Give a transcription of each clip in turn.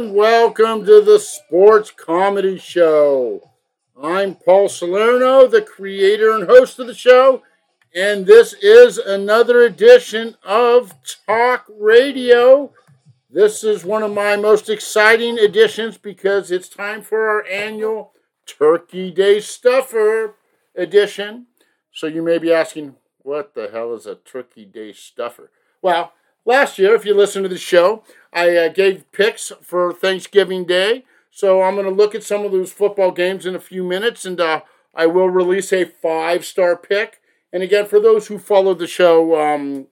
and welcome to the Sports Comedy Show. I'm Paul Salerno, the creator and host of the show, and this is another edition of Talk Radio. This is one of my most exciting editions because it's time for our annual Turkey Day Stuffer edition. So you may be asking, what the hell is a Turkey Day Stuffer? Well, last year, if you listen to the show, I uh, gave picks for Thanksgiving Day. So I'm going to look at some of those football games in a few minutes, and uh, I will release a five star pick. And again, for those who followed the show um,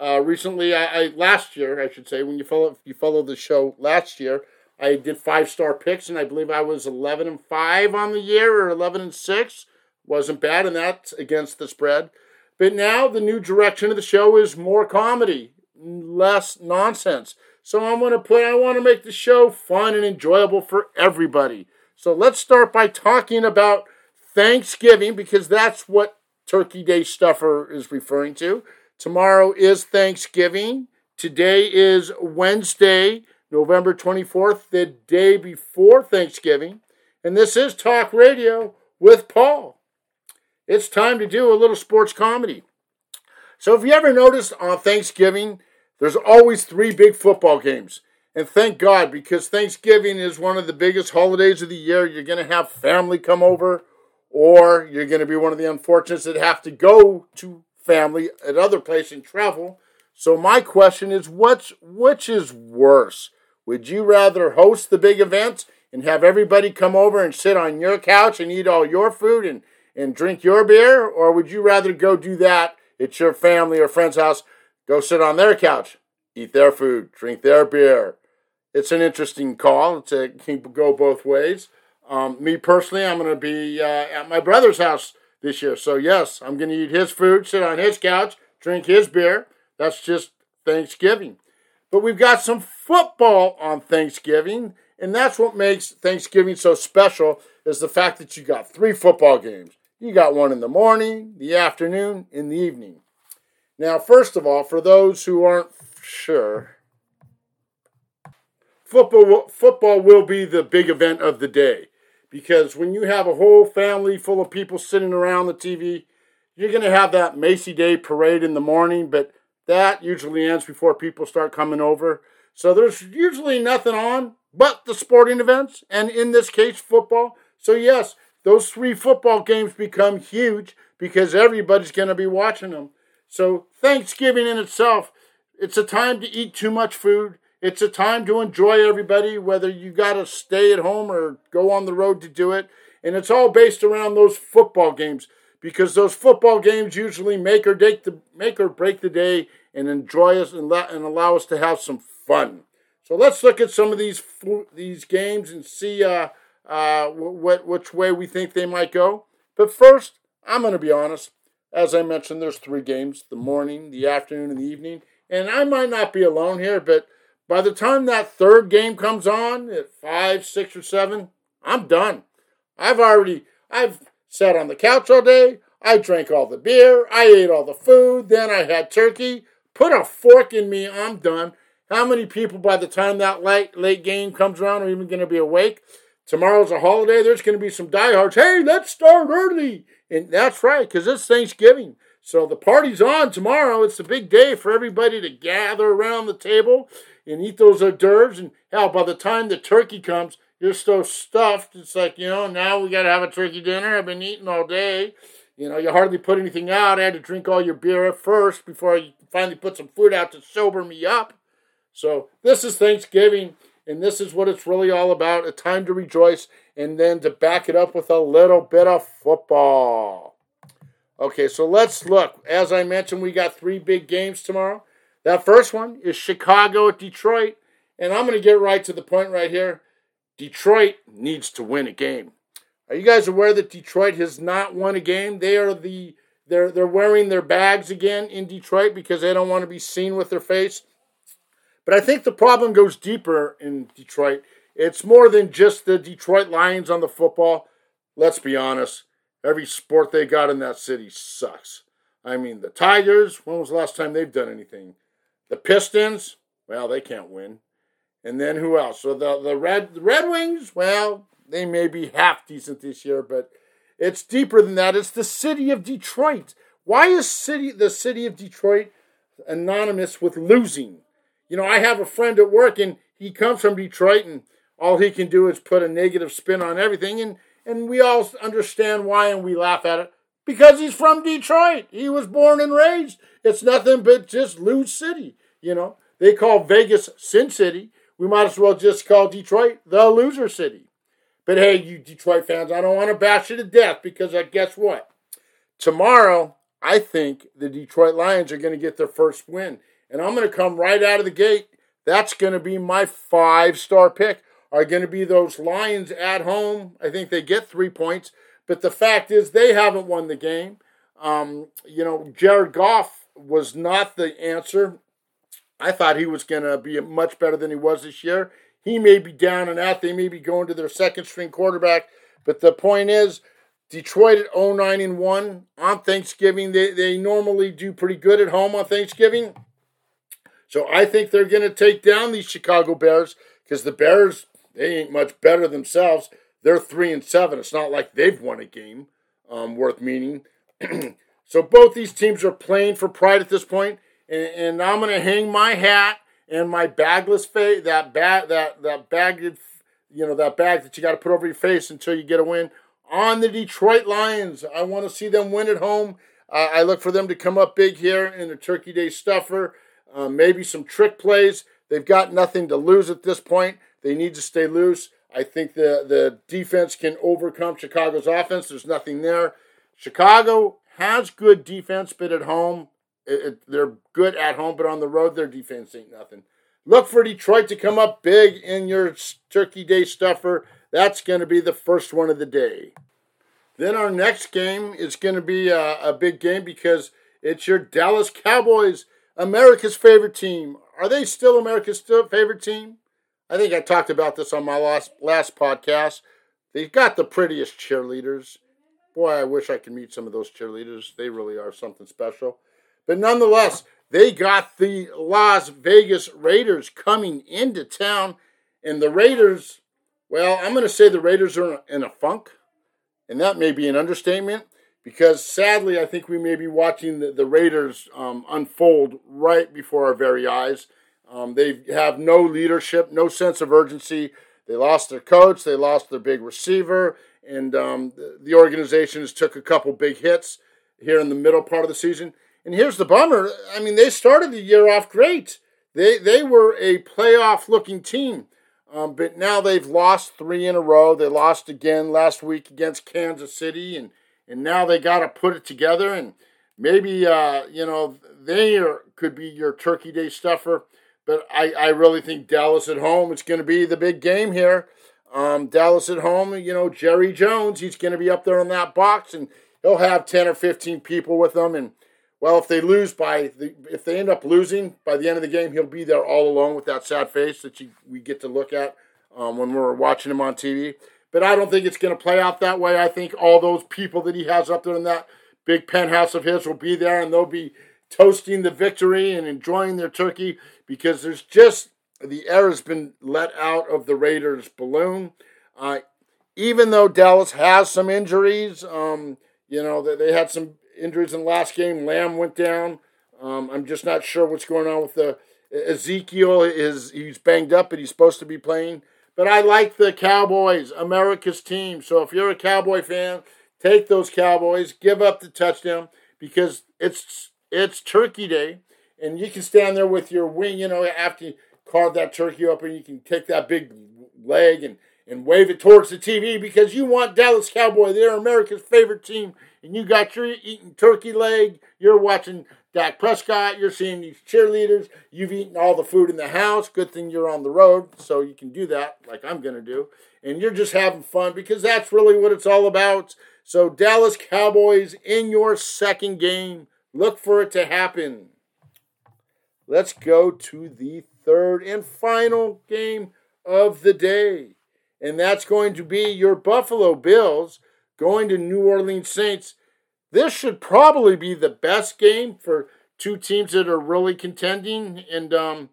uh, recently, I, I, last year, I should say, when you follow you followed the show last year, I did five star picks, and I believe I was 11 and five on the year, or 11 and six. Wasn't bad, and that's against the spread. But now the new direction of the show is more comedy, less nonsense. So I'm going to put, I want to make the show fun and enjoyable for everybody. So let's start by talking about Thanksgiving because that's what Turkey Day Stuffer is referring to. Tomorrow is Thanksgiving. Today is Wednesday, November 24th, the day before Thanksgiving. And this is Talk Radio with Paul. It's time to do a little sports comedy. So, if you ever noticed on Thanksgiving, there's always three big football games. And thank God, because Thanksgiving is one of the biggest holidays of the year. You're going to have family come over, or you're going to be one of the unfortunates that have to go to family at other place and travel. So my question is, what's which is worse? Would you rather host the big event and have everybody come over and sit on your couch and eat all your food and, and drink your beer, or would you rather go do that at your family or friend's house Go sit on their couch, eat their food, drink their beer. It's an interesting call. It's a, can go both ways. Um, me personally, I'm going to be uh, at my brother's house this year. So, yes, I'm going to eat his food, sit on his couch, drink his beer. That's just Thanksgiving. But we've got some football on Thanksgiving, and that's what makes Thanksgiving so special is the fact that you got three football games. You got one in the morning, the afternoon, in the evening. Now, first of all, for those who aren't sure, football football will be the big event of the day because when you have a whole family full of people sitting around the TV, you're going to have that Macy Day parade in the morning, but that usually ends before people start coming over. So there's usually nothing on but the sporting events, and in this case, football. So, yes, those three football games become huge because everybody's going to be watching them. So, Thanksgiving in itself, it's a time to eat too much food. It's a time to enjoy everybody, whether you got to stay at home or go on the road to do it. And it's all based around those football games because those football games usually make or break the make or break the day and enjoy us and, let, and allow us to have some fun. So let's look at some of these these games and see uh, uh, what which way we think they might go. But first, I'm going to be honest. As I mentioned, there's three games the morning, the afternoon, and the evening. And I might not be alone here, but by the time that third game comes on at five, six, or seven, I'm done. I've already I've sat on the couch all day. I drank all the beer. I ate all the food. Then I had turkey. Put a fork in me. I'm done. How many people by the time that late late game comes around are even going to be awake? Tomorrow's a holiday. There's going to be some diehards. Hey, let's start early. And that's right, because it's Thanksgiving. So the party's on tomorrow. It's a big day for everybody to gather around the table and eat those hors d'oeuvres. And hell, by the time the turkey comes, you're so stuffed. It's like, you know, now we got to have a turkey dinner. I've been eating all day. You know, you hardly put anything out. I had to drink all your beer first before I finally put some food out to sober me up. So this is Thanksgiving. And this is what it's really all about a time to rejoice and then to back it up with a little bit of football. Okay, so let's look. As I mentioned, we got three big games tomorrow. That first one is Chicago at Detroit. And I'm going to get right to the point right here. Detroit needs to win a game. Are you guys aware that Detroit has not won a game? They are the they're they're wearing their bags again in Detroit because they don't want to be seen with their face. But I think the problem goes deeper in Detroit. It's more than just the Detroit Lions on the football. Let's be honest. Every sport they got in that city sucks. I mean, the Tigers, when was the last time they've done anything? The Pistons, well, they can't win. And then who else? So the the Red the Red Wings, well, they may be half decent this year, but it's deeper than that. It's the city of Detroit. Why is city the city of Detroit anonymous with losing? You know, I have a friend at work and he comes from Detroit and all he can do is put a negative spin on everything and and we all understand why and we laugh at it because he's from Detroit. He was born and raised. It's nothing but just lose city, you know. They call Vegas Sin City. We might as well just call Detroit the loser city. But hey, you Detroit fans, I don't want to bash you to death because I guess what? Tomorrow, I think the Detroit Lions are going to get their first win. And I'm going to come right out of the gate. That's going to be my five star pick. Are going to be those Lions at home. I think they get three points. But the fact is, they haven't won the game. Um, you know, Jared Goff was not the answer. I thought he was going to be much better than he was this year. He may be down and out. They may be going to their second string quarterback. But the point is, Detroit at 09 and 1 on Thanksgiving. They, they normally do pretty good at home on Thanksgiving. So I think they're going to take down these Chicago Bears because the Bears, they ain't much better themselves. They're 3 and 7. It's not like they've won a game um, worth meaning. so both these teams are playing for pride at this point, and, and I'm going to hang my hat and my bagless face, that bag, that that bagged, you know, that bag that you got to put over your face until you get a win on the Detroit Lions. I want to see them win at home. Uh, I look for them to come up big here in the Turkey Day stuffer. Uh, maybe some trick plays. They've got nothing to lose at this point. They need to stay loose. I think the, the defense can overcome Chicago's offense. There's nothing there. Chicago has good defense, but at home, it, it, they're good at home, but on the road, their defense ain't nothing. Look for Detroit to come up big in your Turkey Day stuffer. That's going to be the first one of the day. Then our next game is going to be a, a big game because it's your Dallas Cowboys, America's favorite team. Are they still America's favorite team? I think I talked about this on my last last podcast. They've got the prettiest cheerleaders. Boy, I wish I could meet some of those cheerleaders. They really are something special. But nonetheless, they got the Las Vegas Raiders coming into town. And the Raiders, well, I'm going to say the Raiders are in a funk. And that may be an understatement because sadly, I think we may be watching the, the Raiders um, unfold right before our very eyes. Um, they have no leadership, no sense of urgency. They lost their coach, they lost their big receiver, and um, the, the organization has took a couple big hits here in the middle part of the season. And here's the bummer. I mean, they started the year off great. They they were a playoff looking team. Um, but now they've lost three in a row. They lost again last week against Kansas City, and and now they got to put it together. And maybe uh, you know they are, could be your Turkey Day stuffer. But I, I really think Dallas at home. It's going to be the big game here. Um, Dallas at home. You know Jerry Jones. He's going to be up there in that box, and he'll have ten or fifteen people with him, and well, if they lose by the, if they end up losing by the end of the game, he'll be there all alone with that sad face that you, we get to look at um, when we're watching him on TV. But I don't think it's going to play out that way. I think all those people that he has up there in that big penthouse of his will be there, and they'll be toasting the victory and enjoying their turkey because there's just the air has been let out of the Raiders balloon. Uh, even though Dallas has some injuries, um, you know, they, they had some injuries in the last game. Lamb went down. Um, I'm just not sure what's going on with the Ezekiel. Is he's banged up, but he's supposed to be playing. But I like the Cowboys, America's team. So if you're a Cowboy fan, take those Cowboys. Give up the touchdown because it's it's Turkey Day, and you can stand there with your wing. You know, after you carve that turkey up, and you can take that big leg and and wave it towards the TV because you want Dallas Cowboy. They're America's favorite team and you got your eating turkey leg, you're watching Dak Prescott, you're seeing these cheerleaders, you've eaten all the food in the house. Good thing you're on the road, so you can do that like I'm to do. And you're just having fun because that's really what it's all about. So, Dallas Cowboys in your second game, look for it to happen. Let's go to the third and final game of the day. And that's going to be your Buffalo Bills going to New Orleans Saints. This should probably be the best game for two teams that are really contending and um,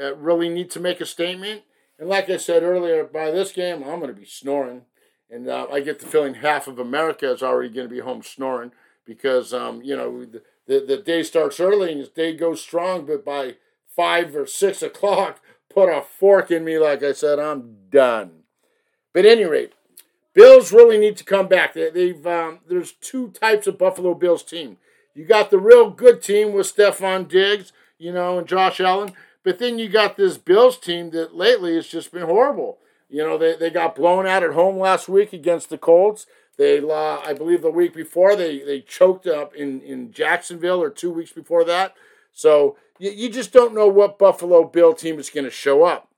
uh, really need to make a statement. And like I said earlier, by this game, I'm going to be snoring. And uh, I get the feeling half of America is already going to be home snoring because, um, you know, the, the, day starts early and the day goes strong, but by five or six o'clock, put a fork in me. Like I said, I'm done. But any rate, Bills really need to come back. They, have um, there's two types of Buffalo Bills team. You got the real good team with Stefon Diggs, you know, and Josh Allen. But then you got this Bills team that lately has just been horrible. You know, they, they got blown out at home last week against the Colts. They, uh, I believe, the week before they they choked up in in Jacksonville, or two weeks before that. So you, you just don't know what Buffalo Bill team is going to show up.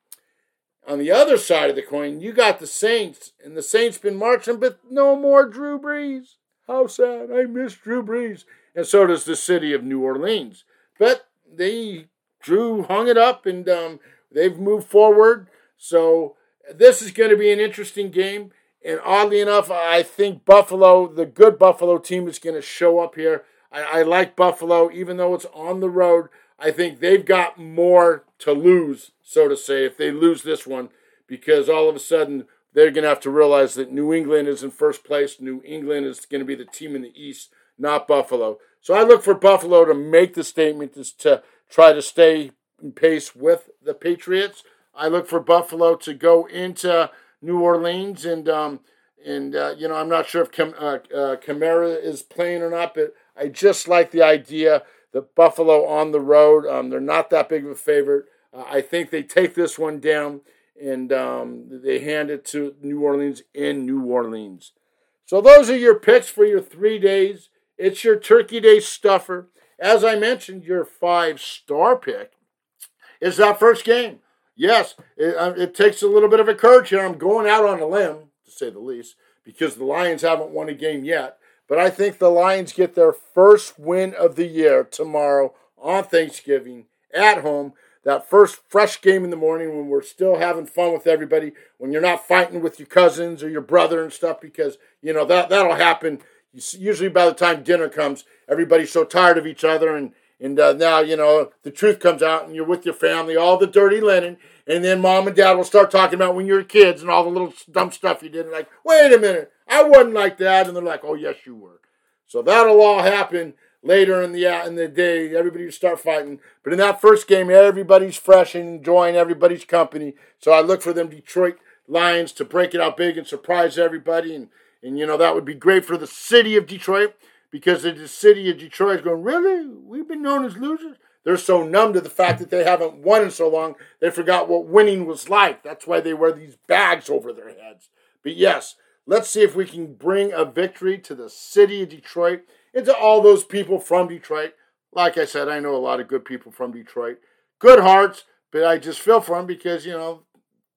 On the other side of the coin, you got the Saints, and the Saints been marching, but no more Drew Brees. How sad! I miss Drew Brees, and so does the city of New Orleans. But they Drew hung it up, and um, they've moved forward. So this is going to be an interesting game. And oddly enough, I think Buffalo, the good Buffalo team, is going to show up here. I, I like Buffalo, even though it's on the road. I think they've got more to lose, so to say, if they lose this one, because all of a sudden they're going to have to realize that New England is in first place. New England is going to be the team in the East, not Buffalo. So I look for Buffalo to make the statement to try to stay in pace with the Patriots. I look for Buffalo to go into New Orleans and um, and uh, you know I'm not sure if Cam- uh, uh, Kamara is playing or not, but I just like the idea that Buffalo on the road. Um, they're not that big of a favorite. Uh, I think they take this one down and um, they hand it to New Orleans in New Orleans. So those are your picks for your three days. It's your Turkey Day stuffer. As I mentioned, your five star pick is that first game. Yes, it, uh, it takes a little bit of a courage here. I'm going out on a limb, to say the least, because the Lions haven't won a game yet. But I think the Lions get their first win of the year tomorrow on Thanksgiving at home. That first fresh game in the morning when we're still having fun with everybody, when you're not fighting with your cousins or your brother and stuff, because, you know, that, that'll happen. Usually by the time dinner comes, everybody's so tired of each other and and uh, now, you know, the truth comes out and you're with your family, all the dirty linen. And then mom and dad will start talking about when you were kids and all the little dumb stuff you did. And like, wait a minute, I wasn't like that. And they're like, oh, yes, you were. So that'll all happen later in the in the day. Everybody will start fighting. But in that first game, everybody's fresh and enjoying everybody's company. So I look for them Detroit Lions to break it out big and surprise everybody. And, and you know, that would be great for the city of Detroit because the city of Detroit is going, really? We've been known as losers? They're so numb to the fact that they haven't won in so long, they forgot what winning was like. That's why they wear these bags over their heads. But yes, let's see if we can bring a victory to the city of Detroit and to all those people from Detroit. Like I said, I know a lot of good people from Detroit. Good hearts, but I just feel for them because, you know,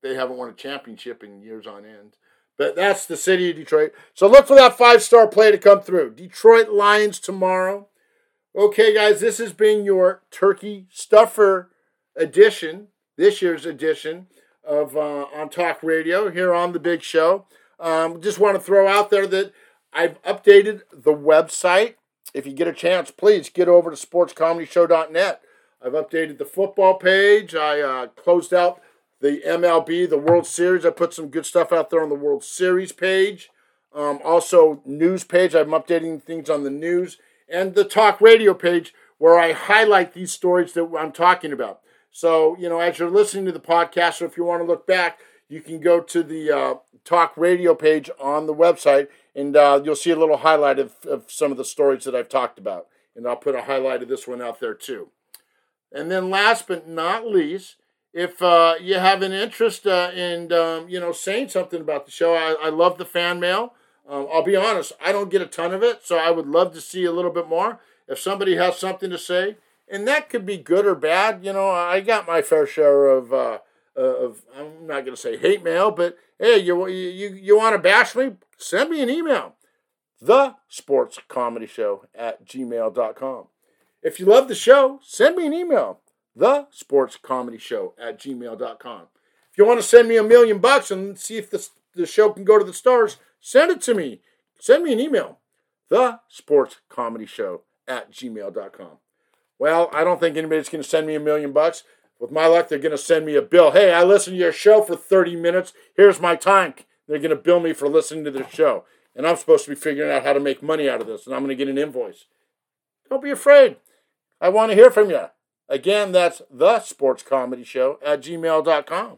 they haven't won a championship in years on end. But that's the city of Detroit. So look for that five star play to come through. Detroit Lions tomorrow. Okay, guys, this has been your turkey stuffer edition, this year's edition of uh, On Talk Radio here on The Big Show. Um, just want to throw out there that I've updated the website. If you get a chance, please get over to sportscomedyshow.net. I've updated the football page. I uh, closed out the MLB, the World Series. I put some good stuff out there on the World Series page. Um, also, news page. I'm updating things on the news and the talk radio page where I highlight these stories that I'm talking about. So, you know, as you're listening to the podcast, or if you want to look back, you can go to the uh, talk radio page on the website and uh, you'll see a little highlight of, of some of the stories that I've talked about. And I'll put a highlight of this one out there too. And then last but not least, if uh, you have an interest uh, in um, you know saying something about the show, I, I love the fan mail. Um, I'll be honest, I don't get a ton of it, so I would love to see a little bit more. If somebody has something to say, and that could be good or bad, you know, I got my fair share of uh, of I'm not going to say hate mail, but hey, you you you want to bash me? Send me an email. The Sports Comedy Show at gmail.com. If you love the show, send me an email the sports comedy show at gmail.com. If you want to send me a million bucks and see if the, the show can go to the stars, send it to me. Send me an email. The sports comedy show at gmail.com. Well, I don't think anybody's going to send me a million bucks. With my luck, they're going to send me a bill. Hey, I listened to your show for 30 minutes. Here's my time. They're going to bill me for listening to their show. And I'm supposed to be figuring out how to make money out of this, and I'm going to get an invoice. Don't be afraid. I want to hear from you. Again, that's the sports comedy show at gmail.com.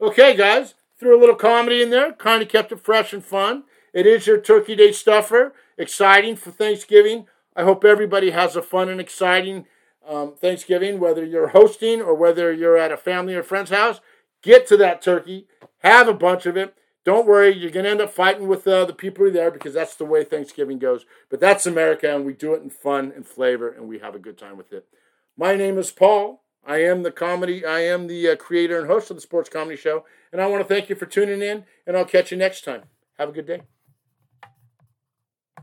Okay, guys, threw a little comedy in there, kind of kept it fresh and fun. It is your Turkey Day stuffer, exciting for Thanksgiving. I hope everybody has a fun and exciting um, Thanksgiving, whether you're hosting or whether you're at a family or friend's house. Get to that turkey, have a bunch of it. Don't worry, you're going to end up fighting with uh, the people who are there because that's the way Thanksgiving goes. But that's America, and we do it in fun and flavor, and we have a good time with it. My name is Paul. I am the comedy. I am the uh, creator and host of the Sports Comedy Show, and I want to thank you for tuning in. And I'll catch you next time. Have a good day.